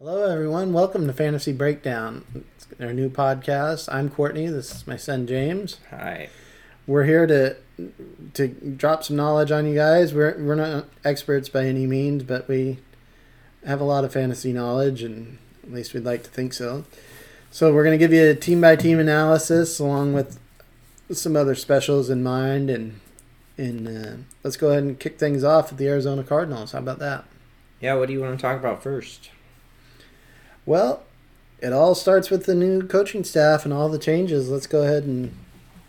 Hello, everyone. Welcome to Fantasy Breakdown. It's our new podcast. I'm Courtney. This is my son James. Hi. We're here to to drop some knowledge on you guys. We're we're not experts by any means, but we have a lot of fantasy knowledge, and at least we'd like to think so. So we're going to give you a team by team analysis along with some other specials in mind, and and uh, let's go ahead and kick things off with the Arizona Cardinals. How about that? Yeah, what do you want to talk about first? Well, it all starts with the new coaching staff and all the changes. Let's go ahead and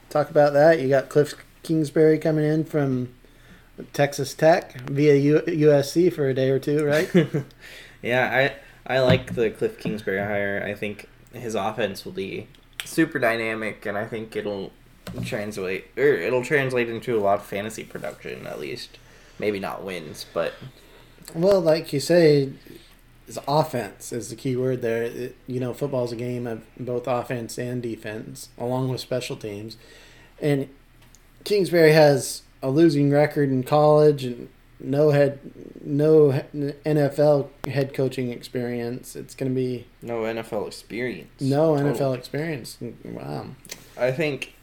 talk about that. You got Cliff Kingsbury coming in from Texas Tech via U- USC for a day or two, right? yeah, I I like the Cliff Kingsbury hire. I think his offense will be super dynamic, and I think it'll translate or it'll translate into a lot of fantasy production at least. Maybe not wins, but well, like you say, is offense is the key word there. It, you know, football is a game of both offense and defense, along with special teams. And Kingsbury has a losing record in college and no head, no NFL head coaching experience. It's going to be no NFL experience. No oh. NFL experience. Wow. I think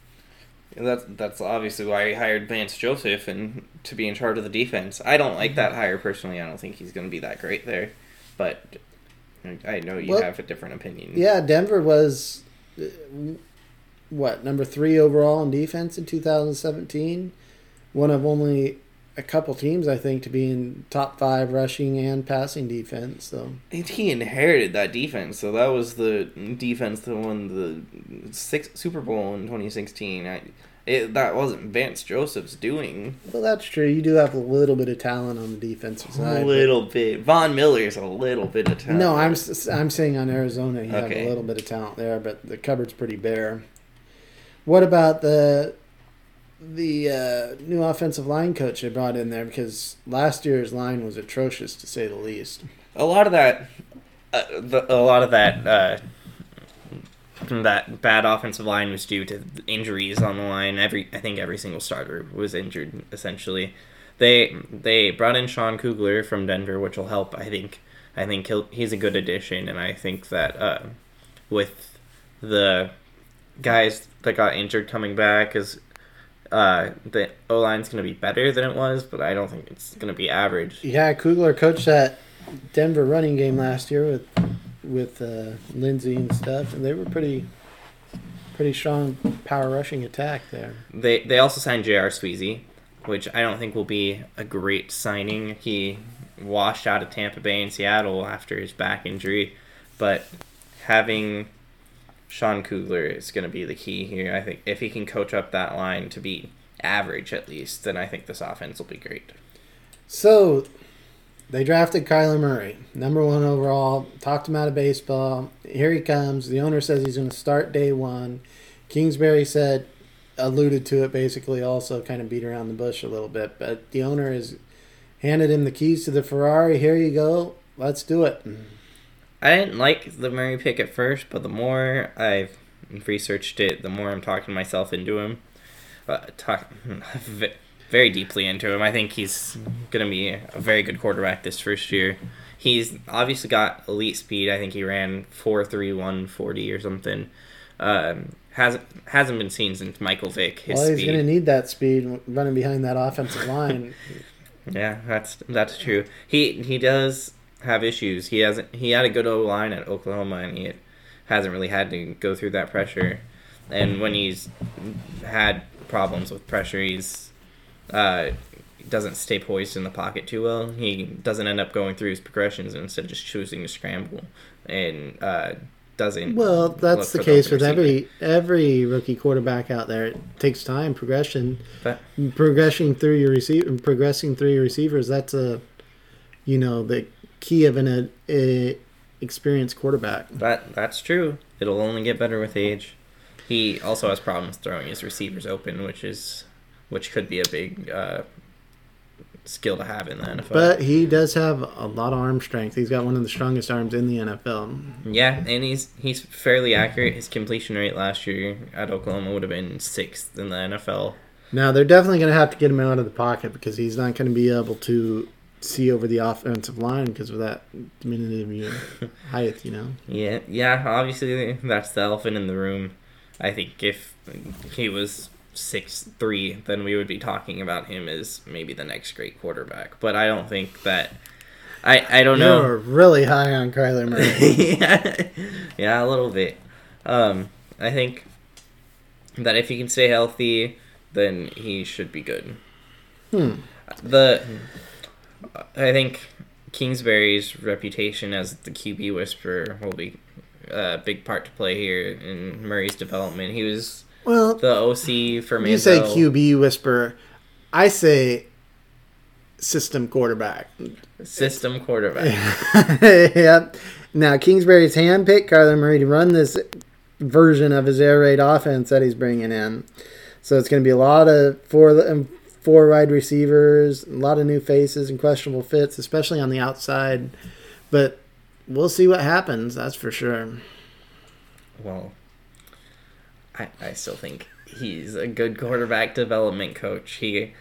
that's that's obviously why he hired Vance Joseph and to be in charge of the defense. I don't like mm-hmm. that hire personally. I don't think he's going to be that great there but I know you well, have a different opinion. Yeah, Denver was what number three overall in defense in 2017. One of only a couple teams, I think, to be in top five rushing and passing defense. So he inherited that defense. So that was the defense that won the six Super Bowl in 2016. I, it, that wasn't Vance Joseph's doing. Well, that's true. You do have a little bit of talent on the defensive side. A little but... bit. Von Miller's a little bit of talent. No, I'm I'm saying on Arizona, you okay. have a little bit of talent there, but the cupboard's pretty bare. What about the the uh, new offensive line coach they brought in there? Because last year's line was atrocious to say the least. A lot of that, uh, the, a lot of that. Uh, that bad offensive line was due to injuries on the line. Every I think every single starter was injured essentially. They they brought in Sean Kugler from Denver, which will help. I think I think he's a good addition, and I think that uh, with the guys that got injured coming back, is uh, the O line's going to be better than it was, but I don't think it's going to be average. Yeah, Kugler coached that Denver running game last year with with uh, Lindsay and stuff, and they were pretty pretty strong power rushing attack there. They they also signed J.R. Sweezy, which I don't think will be a great signing. He washed out of Tampa Bay and Seattle after his back injury, but having Sean Kugler is going to be the key here. I think if he can coach up that line to be average at least, then I think this offense will be great. So they drafted Kyler Murray, number one overall. Talked him out of baseball. Here he comes. The owner says he's going to start day one. Kingsbury said, alluded to it basically, also kind of beat around the bush a little bit. But the owner has handed him the keys to the Ferrari. Here you go. Let's do it. I didn't like the Murray pick at first, but the more I've researched it, the more I'm talking myself into him. Uh, talk, very deeply into him. I think he's going to be a very good quarterback this first year. He's obviously got elite speed. I think he ran 4.31 40 or something. Um, hasn't hasn't been seen since Michael Vick. His well, he's going to need that speed running behind that offensive line. yeah, that's that's true. He he does have issues. He hasn't he had a good O line at Oklahoma and he hasn't really had to go through that pressure. And when he's had problems with pressure, he's uh, doesn't stay poised in the pocket too well. He doesn't end up going through his progressions and instead of just choosing to scramble and uh, doesn't. Well, that's the case with every every rookie quarterback out there. It takes time, progression, but, progressing through your receiver, progressing through your receivers. That's a, you know, the key of an a, a experienced quarterback. That that's true. It'll only get better with age. He also has problems throwing his receivers open, which is which could be a big uh, skill to have in the NFL. But he does have a lot of arm strength. He's got one of the strongest arms in the NFL. Yeah, and he's he's fairly accurate. His completion rate last year at Oklahoma would have been sixth in the NFL. Now they're definitely going to have to get him out of the pocket because he's not going to be able to see over the offensive line because of that diminutive height. You know. Yeah, yeah. Obviously, that's the elephant in the room. I think if he was six three, then we would be talking about him as maybe the next great quarterback. But I don't think that. I I don't know. You're really high on Kyler Murray. yeah, yeah, a little bit. Um, I think that if he can stay healthy, then he should be good. hmm. The I think Kingsbury's reputation as the QB whisperer will be a big part to play here in Murray's development. He was Well, the OC for me. you say QB whisperer. I say system quarterback. system quarterback. yep. Now Kingsbury's handpicked Kyler Murray to run this version of his air raid offense that he's bringing in. So it's going to be a lot of four um, four wide receivers, a lot of new faces and questionable fits, especially on the outside. But we'll see what happens. That's for sure. Well, I I still think he's a good quarterback development coach. He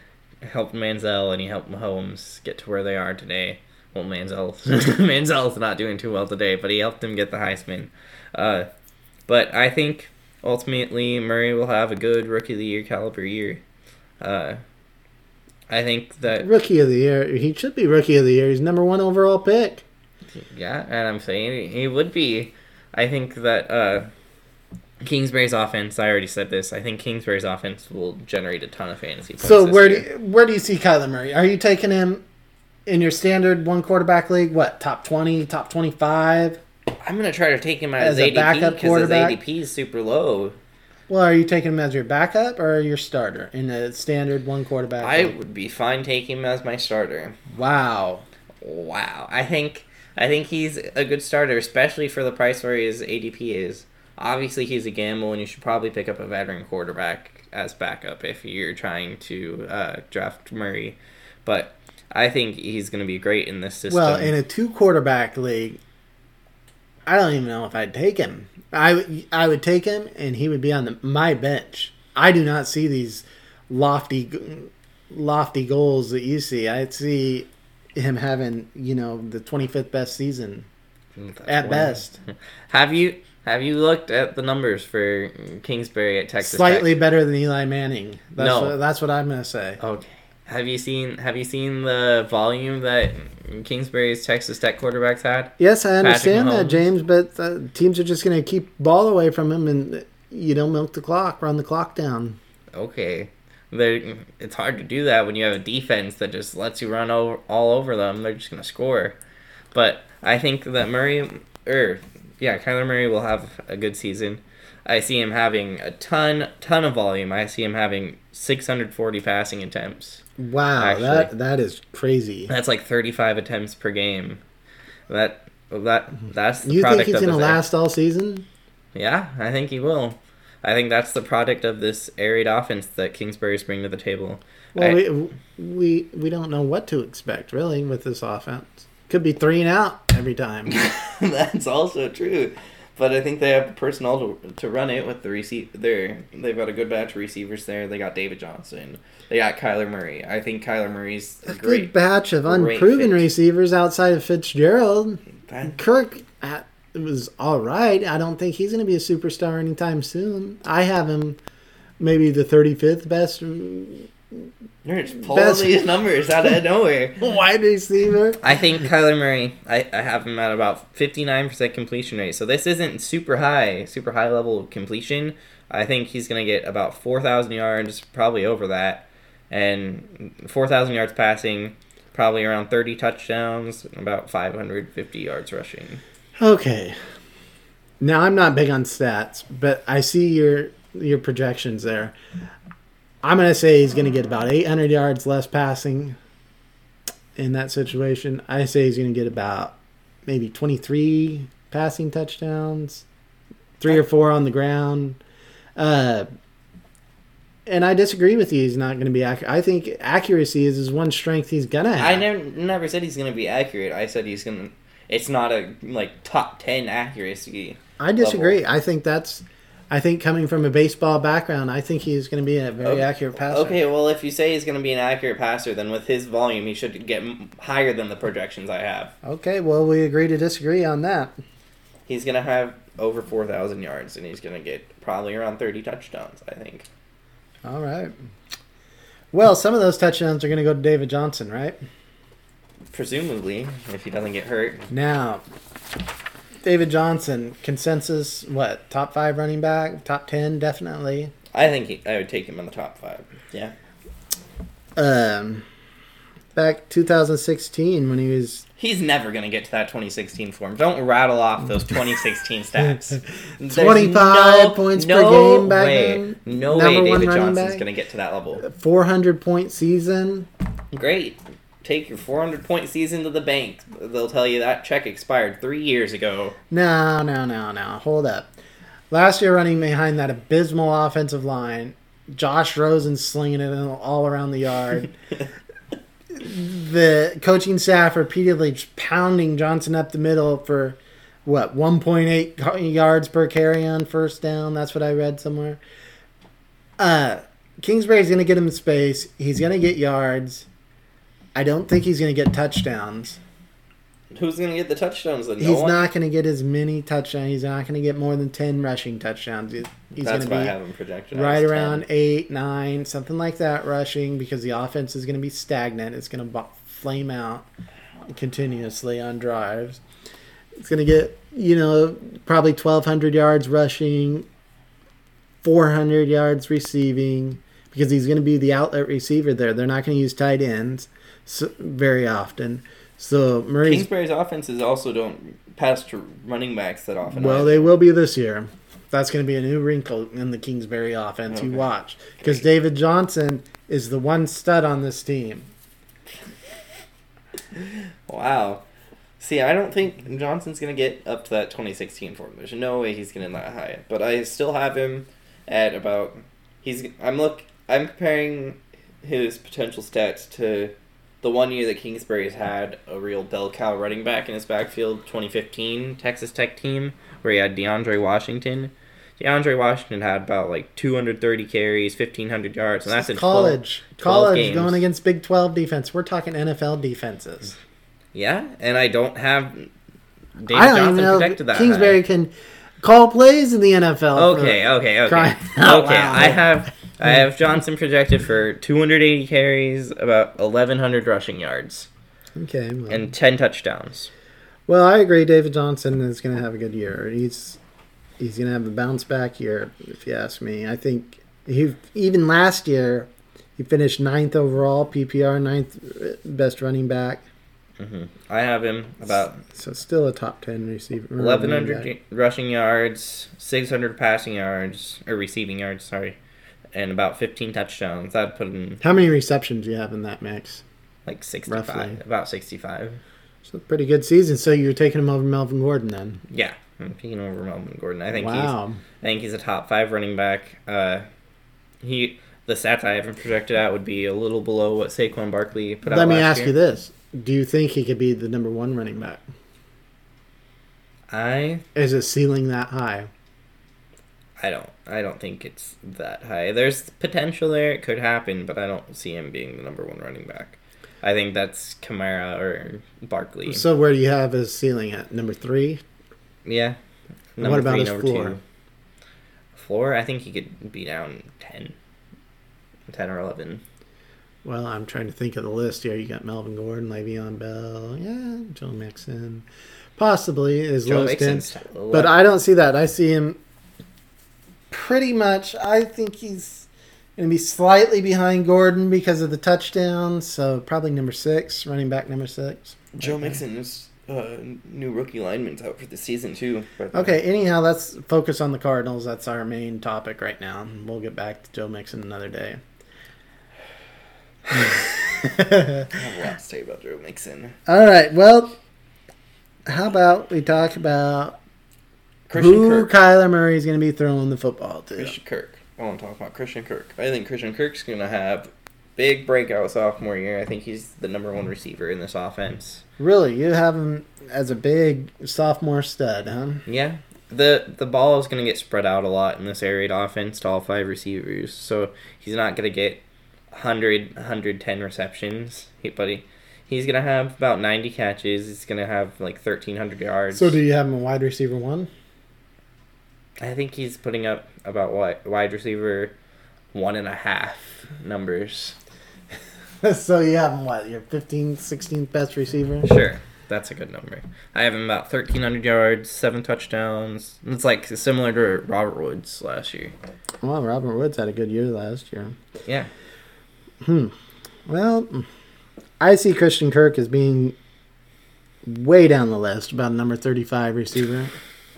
helped Manziel and he helped Mahomes get to where they are today. Well, Manziel Manziel's not doing too well today, but he helped him get the Heisman. Uh, but I think ultimately Murray will have a good rookie of the year caliber year. Uh, I think that Rookie of the year. He should be rookie of the year. He's number one overall pick. Yeah, and I'm saying he would be. I think that uh, Kingsbury's offense. I already said this. I think Kingsbury's offense will generate a ton of fantasy points. So this where do you, where do you see Kyler Murray? Are you taking him in your standard one quarterback league? What top twenty, top twenty five? I'm gonna try to take him As as, a ADP backup because his? ADP is super low. Well, are you taking him as your backup or your starter in a standard one quarterback? I league? would be fine taking him as my starter. wow. Wow, I think I think he's a good starter, especially for the price where his ADP is. Obviously, he's a gamble, and you should probably pick up a veteran quarterback as backup if you're trying to uh, draft Murray. But I think he's going to be great in this system. Well, in a two quarterback league, I don't even know if I'd take him. I would I would take him, and he would be on the, my bench. I do not see these lofty lofty goals that you see. I see him having you know the twenty fifth best season That's at best, Have you have you looked at the numbers for Kingsbury at Texas? slightly Tech? better than Eli Manning. That's No. what, that's what I'm gonna say. Okay. Have you seen Have you seen the volume that Kingsbury's Texas Tech quarterbacks had? Yes, I understand that, James, but uh, teams are just gonna keep ball away from him, and you don't milk the clock, run the clock down. Okay. They're, it's hard to do that when you have a defense that just lets you run over, all over them. They're just going to score. But I think that Murray, or yeah, Kyler Murray will have a good season. I see him having a ton, ton of volume. I see him having 640 passing attempts. Wow, Actually. that that is crazy. That's like 35 attempts per game. That that that's the You think he's gonna last all season? Yeah, I think he will. I think that's the product of this air raid offense that Kingsbury's bringing to the table. Well, I- we, we we don't know what to expect really with this offense. Could be three and out every time. That's also true. But I think they have the personnel to, to run it with the receive. They're they've got a good batch of receivers there. They got David Johnson. They got Kyler Murray. I think Kyler Murray's a A good great. batch of unproven receivers outside of Fitzgerald. That, Kirk uh, was all right. I don't think he's going to be a superstar anytime soon. I have him maybe the 35th best you're just pulling Best- these numbers out of nowhere. wide receiver. I think Kyler Murray. I, I have him at about fifty nine percent completion rate. So this isn't super high, super high level completion. I think he's gonna get about four thousand yards, probably over that, and four thousand yards passing, probably around thirty touchdowns, about five hundred fifty yards rushing. Okay. Now I'm not big on stats, but I see your your projections there. I'm going to say he's going to get about 800 yards less passing in that situation. I say he's going to get about maybe 23 passing touchdowns, three or four on the ground. Uh, and I disagree with you. He's not going to be accurate. I think accuracy is his one strength he's going to have. I never never said he's gonna be accurate. I said he's gonna. It's not a like top ten accuracy. I disagree. I think that's I think coming from a baseball background, I think he's going to be a very Okay. accurate passer. Okay, well, if you say he's going to be an accurate passer, then with his volume, he should get higher than the projections I have. Okay, well, we agree to disagree on that. He's going to have over 4,000 yards, and he's going to get probably around 30 touchdowns, I think. All right. Well, some of those touchdowns are going to go to David Johnson, right? Presumably, if he doesn't get hurt. Now, David Johnson, consensus, what, top five running back? Top 10, definitely. I think he, I would take him in the top five. Yeah. Um, back 2016 when he was He's never going to get to that 2016 form. Don't rattle off those 2016 stats. There's 25 points per game back way, then. No Number way David Johnson's going to get to that level. 400 point season. Great. Take your 400 point season to the bank. They'll tell you that check expired three years ago. No, no, no, no. Hold up. Last year, running behind that abysmal offensive line, Josh Rosen slinging it all around the yard. the coaching staff repeatedly pounding Johnson up the middle for what 1.8 yards per carry on first down. That's what I read somewhere. Uh, Kingsbury's going to get him space. He's going to get yards. I don't think he's going to get touchdowns. Who's going to get the touchdowns then? No He's one? not going to get as many touchdowns. He's not going to get more than 10 rushing touchdowns. He- He's going That's to why I have him projected. right as 10. around 8, 9, something like that rushing because the offense is going to be stagnant. It's going to flame out continuously on drives. It's going to get, you know, probably 1,200 yards rushing, 400 yards receiving because he's going to be the outlet receiver there. They're not going to use tight ends so, very often. So Murray's Kingsbury's offenses also don't pass to running backs that often. Well, either. they will be this year. That's going to be a new wrinkle in the Kingsbury offense. You watch. Because David Johnson is the one stud on this team. Wow. See, I don't think Johnson's going to get up to that 2016 form. There's no way he's getting that high. But I still have him at about he's I'm look I'm comparing his potential stats to the one year that Kingsbury's had a real bell cow running back in his backfield, 2015 Texas Tech team where he had DeAndre Washington. DeAndre Washington had about like 230 carries, 1500 yards, and that's in college. 12 college games. going against Big 12 defense. We're talking NFL defenses. Yeah, and I don't have David I don't Johnson even know projected if that. Kingsbury high. can call plays in the NFL. Okay, okay, okay. Okay. I have I have Johnson projected for 280 carries, about 1100 rushing yards, Okay. Well, and 10 touchdowns. well, I agree. David Johnson is going to have a good year. He's he's going to have a bounce back year, if you ask me. I think he even last year he finished ninth overall PPR, ninth uh, best running back. hmm I have him about So still a top ten receiver. running 1100 rushing yards, 600 passing yards or receiving yards, sorry, and about 15 touchdowns. That'd put him How many receptions do you have in that mix? like 65, Roughly. about 65. So pretty good season. So you're taking him over Melvin Gordon then? Yeah, I'm picking over Melvin Gordon. I think he's wow. I think he's a top five running back. Uh, he the stats I haven't projected out would be a little below what Saquon Barkley put out. Let me ask year. you this: Do you think he could be the number one running back? I Is his ceiling that high? I don't I don't think it's that high. There's potential there. It could happen, but I don't see him being the number one running back. I think that's Kamara or Barkley. So where do you have his ceiling at? Number three? yeah. What about his number floor? Floor, I think he could be down 10. 10 or 11. Well, I'm trying to think of the list here. You got Melvin Gordon, Le'Veon Bell, yeah, Joe Mixon, possibly is Joe lowest. But I don't see that. I see him pretty much. I think he's going to be slightly behind Gordon because of the touchdowns. So probably number six, running back number six. Joe Okay. is uh, new rookie lineman's out for the season too. Uh, Okay. Anyhow, let's focus on the Cardinals. That's our main topic right now. We'll get back to Joe Mixon another day. I have a lot to say about Joe Mixon. All right. Well, how about we talk about Christian who Kirk. Kyler Murray is going to be throwing the football to? Christian Kirk. I want to talk about Christian Kirk. I think Christian Kirk's going to have big breakout sophomore year. I think he's the number one receiver in this offense. Really, you have him as a big sophomore stud, huh? Yeah, the the ball is going to get spread out a lot in this air raid offense to all five receivers. So he's not going to get 100 110 receptions, he, but he, he's going to have about 90 catches. He's going to have like 1300 yards. So do you have him a wide receiver one? I think he's putting up about what wide receiver one and a half numbers. so you have him what your 15th, 16th best receiver? Sure. That's a good number. I have him about 1,300 yards, seven touchdowns. It's like similar to Robert Woods last year. Well, Robert Woods had a good year last year. Yeah. Hmm. Well, I see Christian Kirk as being way down the list, about number 35 receiver.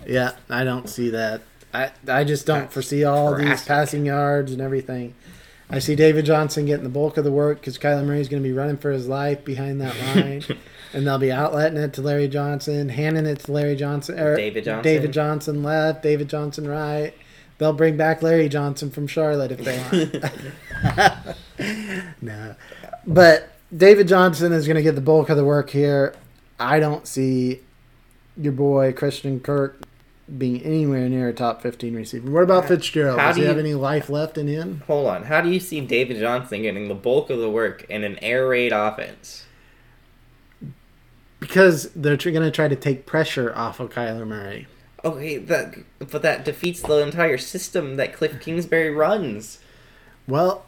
Yeah, I don't see that. I I just don't That's foresee all these passing yards and everything. I see David Johnson getting the bulk of the work because Kyler Murray's going to be running for his life behind that line, and they'll be outletting it to Larry Johnson, handing it to Larry Johnson, or David Johnson. David Johnson left, David Johnson right. They'll bring back Larry Johnson from Charlotte if they want. no, but David Johnson is going to get the bulk of the work here. I don't see your boy Christian Kirk being anywhere near a top 15 receiver. What about Fitzgerald? How Does do he you- have any life left in him? Hold on. How do you see David Johnson getting the bulk of the work in an air raid offense? Because they're going to try to take pressure off of Kyler Murray. Okay, that but that defeats the entire system that Cliff Kingsbury runs. Well,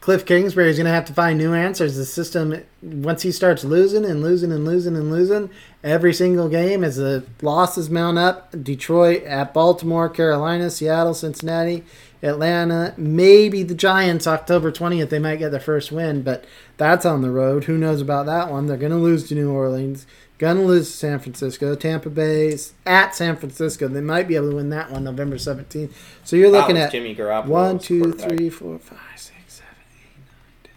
Cliff Kingsbury is going to have to find new answers. The system, once he starts losing and losing and losing and losing every single game as the losses mount up Detroit, at Baltimore, Carolina, Seattle, Cincinnati, Atlanta, maybe the Giants October 20th, they might get their first win, but that's on the road. Who knows about that one? They're going to lose to New Orleans, going to lose to San Francisco, Tampa Bay's at San Francisco. They might be able to win that one November 17th. So you're looking at Jimmy Garoppolo. one, two, three, four, five, six, seven, eight, nine, ten.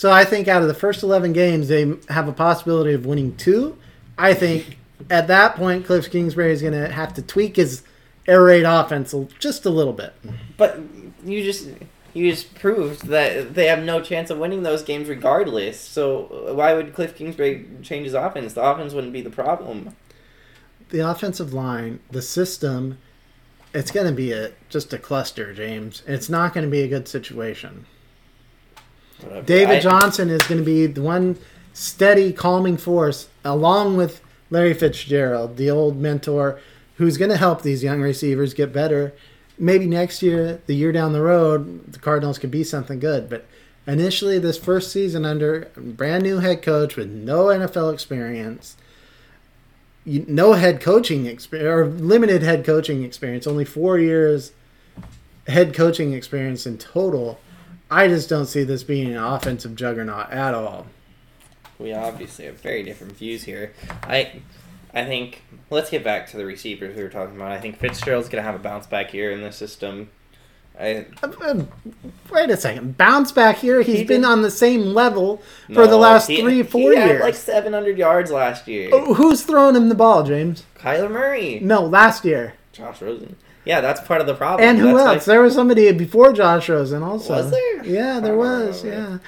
So I think out of the first eleven games, they have a possibility of winning two. I think at that point, Cliff Kingsbury is going to have to tweak his air raid offense just a little bit. But you just you just proved that they have no chance of winning those games regardless. So why would Cliff Kingsbury change his offense? The offense wouldn't be the problem. The offensive line, the system, it's going to be a just a cluster, James. It's not going to be a good situation. Whatever. David I- Johnson is going to be the one steady, calming force, along with Larry Fitzgerald, the old mentor, who's going to help these young receivers get better. Maybe next year, the year down the road, the Cardinals could be something good. But initially, this first season under a brand new head coach with no NFL experience, no head coaching experience, or limited head coaching experience, only four years head coaching experience in total. I just don't see this being an offensive juggernaut at all. we obviously have very different views here. I I think let's get back to the receivers we were talking about. I think Fitzgerald's gonna have a bounce back here in the system. I Uh, uh, Wait a second. Bounce back here. He's He been on the same level for the last he- three, four he had years. like 700 yards last year. Oh, Who's throwing him the ball, James? Kyler Murray, No, last year. Josh Rosen. Yeah, that's part of the problem. And who That's else? like- there was somebody before Josh Rosen also. Was there? Yeah, there I was. Yeah.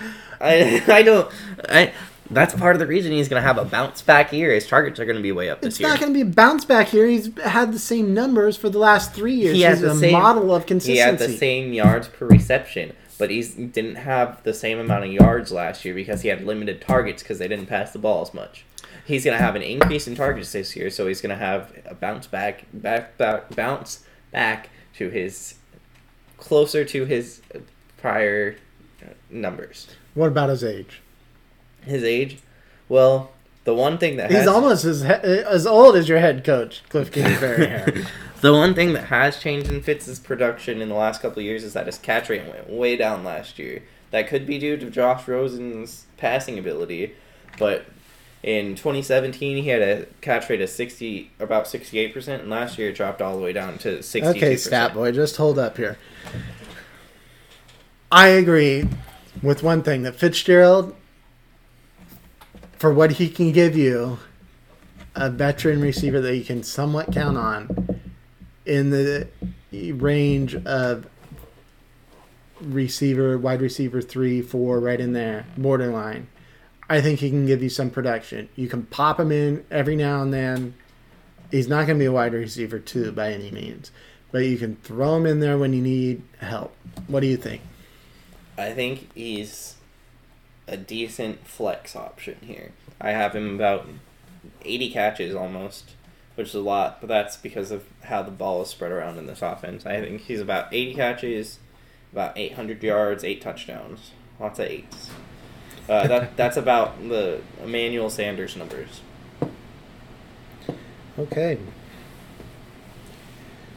I I don't. I that's part of the reason he's gonna have a bounce back year. His targets are gonna be way up this It's year. It's not going to be a bounce back here. He's had the same numbers for the last three years. He had He's the a same- model of consistency. he had the same yards per reception, but he didn't have the same amount of yards last year because he had limited targets because they didn't pass the ball as much. He's gonna have an increase in targets this year, so he's gonna have a bounce back, back, back bounce back to his closer to his prior uh, numbers. What about his age? His age, well, the one thing that He's has, almost as he- as old as your head coach, Cliff Kingsbury. The one thing that has changed in Fitz's production in the last couple of years is that his catch rate went way down last year. That could be due to Josh Rosen's passing ability, but in 2017 he had a catch rate of 60, about 68 percent, and last year it dropped all the way down to 62. Okay, stat boy, just hold up here. I agree with one thing that Fitzgerald, for what he can give you, a veteran receiver that you can somewhat count on in the range of receiver, wide receiver three, four, right in there, borderline. I think he can give you some production. You can pop him in every now and then he's not going to be a wide receiver too by any means, but you can throw him in there when you need help. What do you think? I think he's a decent flex option here. I have him about 80 catches almost, which is a lot, but that's because of how the ball is spread around in this offense. I think he's about 80 catches, about 800 yards, eight touchdowns. Lots of eights. Uh, that that's about the Emmanuel Sanders numbers. Okay.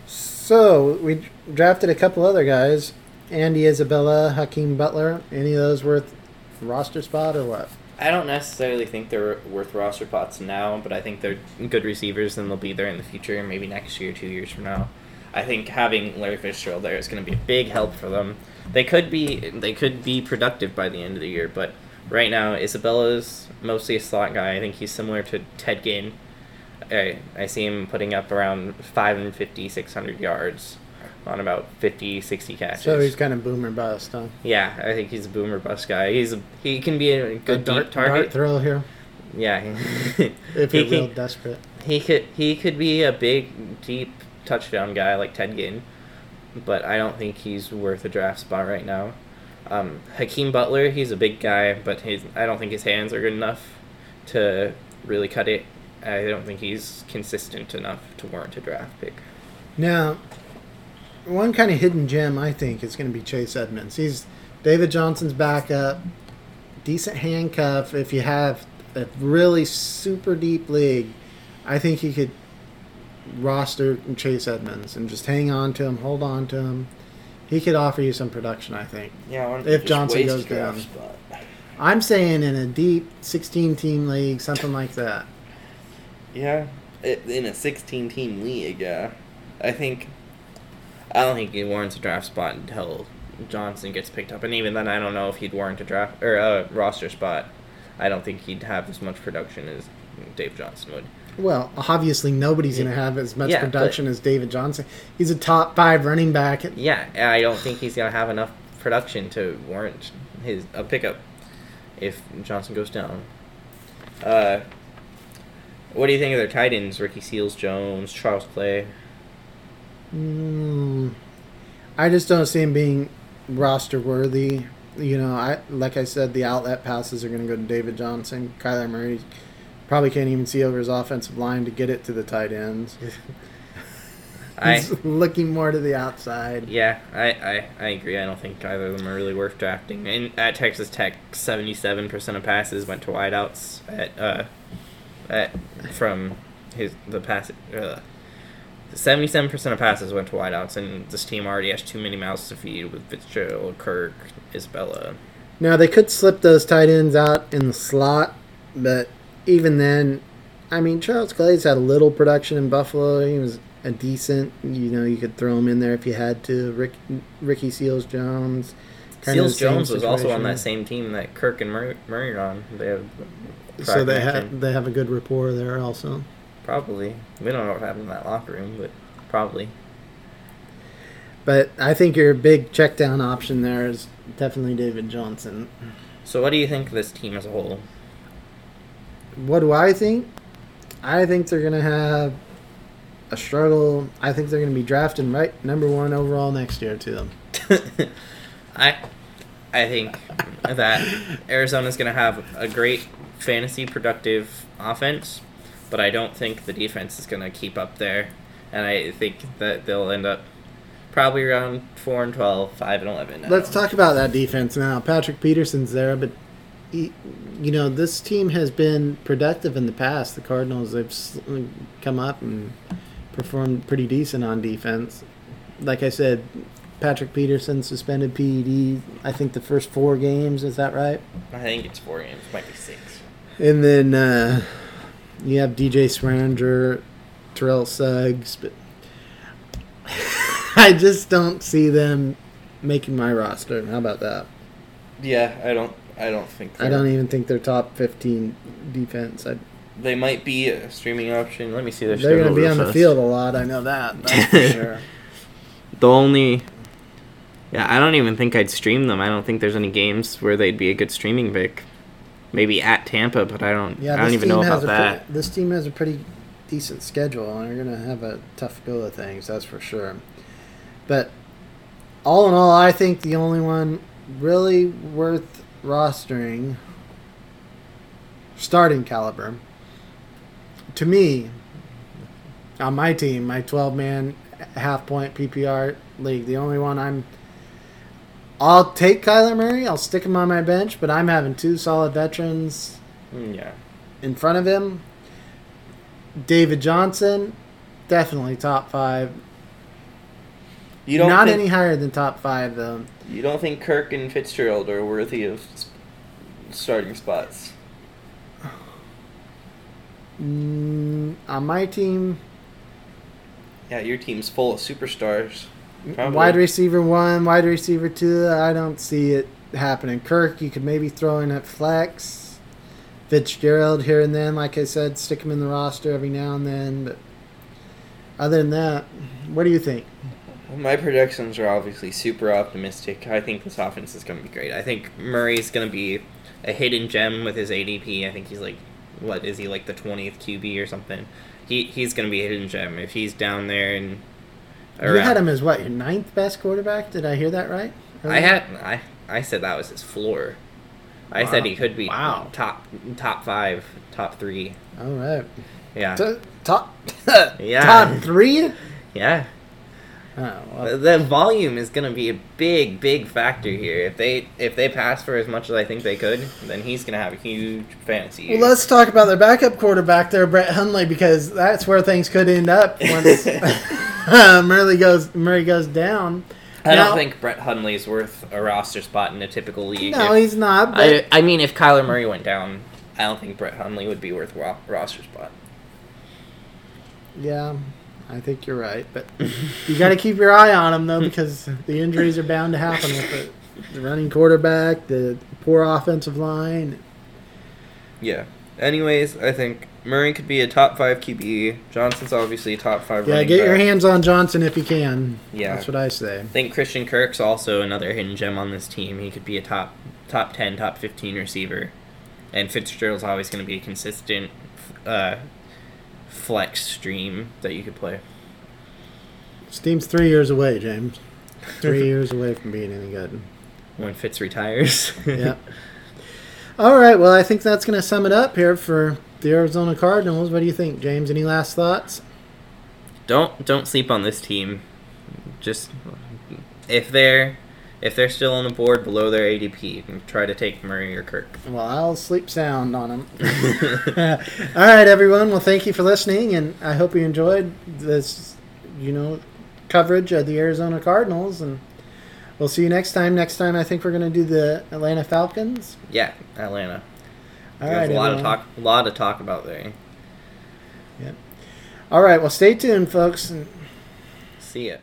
So we drafted a couple other guys: Andy Isabella, Hakeem Butler. Any of those worth roster spot or what? I don't necessarily think they're worth roster spots now, but I think they're good receivers and they'll be there in the future, maybe next year, two years from now. I think having Larry Fitzgerald there is going to be a big help for them. They could be they could be productive by the end of the year, but right now Isabella's mostly a slot guy. I think he's similar to Ted Ginn. I, I see him putting up around 550, 600 yards on about 50, 60 catches. So he's kind of boomer bust, huh? Yeah, I think he's a boomer bust guy. He's a, he can be a good A dart, deep target. dart throw here Yeah, if he you're real desperate. he could he could be a big deep touchdown guy like Ted Ginn, but I don't think he's worth a draft spot right now. Um, Hakeem Butler, he's a big guy, but his I don't think his hands are good enough to really cut it. I don't think he's consistent enough to warrant a draft pick. Now, one kind of hidden gem I think is going to be Chase Edmonds. He's David Johnson's backup, decent handcuff. If you have a really super deep league, I think you could roster Chase Edmonds and just hang on to him, hold on to him. He could offer you some production, I think. Yeah, If Johnson goes a draft down. spot? I'm saying in a deep 16 team league, something like that. Yeah, in a 16 team league, yeah. I think. I don't think he warrants a draft spot until Johnson gets picked up, and even then, I don't know if he'd warrant a draft or a roster spot. I don't think he'd have as much production as Dave Johnson would. Well, obviously nobody's going to have as much Yeah, but- production as David Johnson. He's a top five running back. Yeah, I don't think he's gonna have enough production to warrant his a pickup if Johnson goes down. Uh, what do you think of their tight ends? Ricky Seals, Jones, Charles Clay. Mm, I just don't see him being roster worthy. You know, I like I said, the outlet passes are going to go to David Johnson. Kyler Murray probably can't even see over his offensive line to get it to the tight ends. I He's looking more to the outside. yeah, I, I, I agree. I don't think either of them are really worth drafting. And at Texas Tech, seventy seven percent of passes went to wideouts at uh, at from his the pass. Uh, Seventy-seven percent of passes went to wideouts, and this team already has too many mouths to feed with Fitzgerald, Kirk, Isabella. Now they could slip those tight ends out in the slot, but even then, I mean Charles Clay's had a little production in Buffalo. He was a decent. You know, you could throw him in there if you had to. Rick, Ricky Seals Jones. Seals Jones was also on that same team that Kirk and Murray, Murray are on. They have So they have they have a good rapport there also. Probably. We don't know what happened in that locker room, but probably. But I think your big check down option there is definitely David Johnson. So, what do you think of this team as a whole? What do I think? I think they're gonna have a struggle. I think they're gonna be drafting right number one overall next year too. I I think that Arizona's going to have a great fantasy productive offense, but I don't think the defense is going to keep up there. And I think that they'll end up probably around 4 and 12, 5 and 11. I Let's talk about that defense now. Patrick Peterson's there, but he, you know this team has been productive in the past. The Cardinals have come up and performed pretty decent on defense. Like I said, Patrick Peterson suspended PED. I think the first four games. Is that right? I think it's 4 games, might be 6. And then uh, you have DJ Swearinger, Terrell Suggs, but I just don't see them making my roster. How about that? Yeah, I don't I don't think I don't even think they're top 15 defense. I, They might be a streaming option. Let me see their they're going to be on the field a lot. I know that. That's for sure. The only Yeah, I don't even think I'd stream them. I don't think there's any games where they'd be a good streaming pick. Maybe at Tampa, but I don't Yeah, I don't even know about that. Pretty, this team has a pretty decent schedule and are going to have a tough go of things, that's for sure. But all in all, I think the only one really worth rostering, starting caliber, to me, on my team, my 12 man half point PPR league, the only one I'm. I'll take Kyler Murray. I'll stick him on my bench, but I'm having two solid veterans Mm, Yeah. in front of him. David Johnson, definitely top five. You don't Not think, any higher than top five though. You don't think Kirk and Fitzgerald are worthy of starting spots? Mm, on my team, Yeah, your team's full of superstars. Probably. wide receiver one, wide receiver two. I don't see it happening. Kirk, you could maybe throw in at flex. Fitzgerald here and then, like I said, stick him in the roster every now and then. But other than that, what do you think? My projections are obviously super optimistic. I think this offense is going to be great. I think Murray's going to be a hidden gem with his ADP. I think he's like, what is he like the twentieth QB or something? He he's going to be a hidden gem if he's down there and. You had him as what your ninth best quarterback? Did I hear that right? I had I I said that was his floor. I Wow. said he could be Wow. top top five, top three. All right. Yeah, T- top. Yeah. Top three. yeah. Oh, well, The- volume is gonna be a big, big factor here. If they if they pass for as much as I think they could, then he's gonna have a huge fantasy. Well, let's talk about their backup quarterback there, Brett Hundley, because that's where things could end up once Murray goes Murray goes down. I Now- don't think Brett Hundley's worth a roster spot in a typical league. No, If- he's not. I, I mean, if Kyler Murray went down, I don't think Brett Hundley would be worth a ro- roster spot. yeah, I think you're right. But you got to keep your eye on him though, because the injuries are bound to happen with the, the running quarterback, the poor offensive line. Yeah. Anyways, I think Murray could be a top five QB. Johnson's obviously a top five. Yeah, get your hands on Johnson if you can. Yeah. that's what I say. I think Christian Kirk's also another hidden gem on this team. He could be a top top ten, top fifteen receiver, and Fitzgerald's always going to be a consistent uh, flex stream that you could play. Steam's three years away, James. Three years away from being any good. when Fitz retires. yeah. All right. Well, I think that's going to sum it up here for the Arizona Cardinals. What do you think, James? Any last thoughts? don't don't sleep on this team. Just if they're if they're still on the board below their ADP, try to take Murray or Kirk. Well, I'll sleep sound on them. All right, everyone. Well, thank you for listening, and I hope you enjoyed this, you know, coverage of the Arizona Cardinals. And we'll see you next time. Next time, I think we're going to do the Atlanta Falcons. yeah, Atlanta. All There's right, a lot everyone. of talk. A lot of talk about there. Yep. All right. Well, stay tuned, folks. and See ya.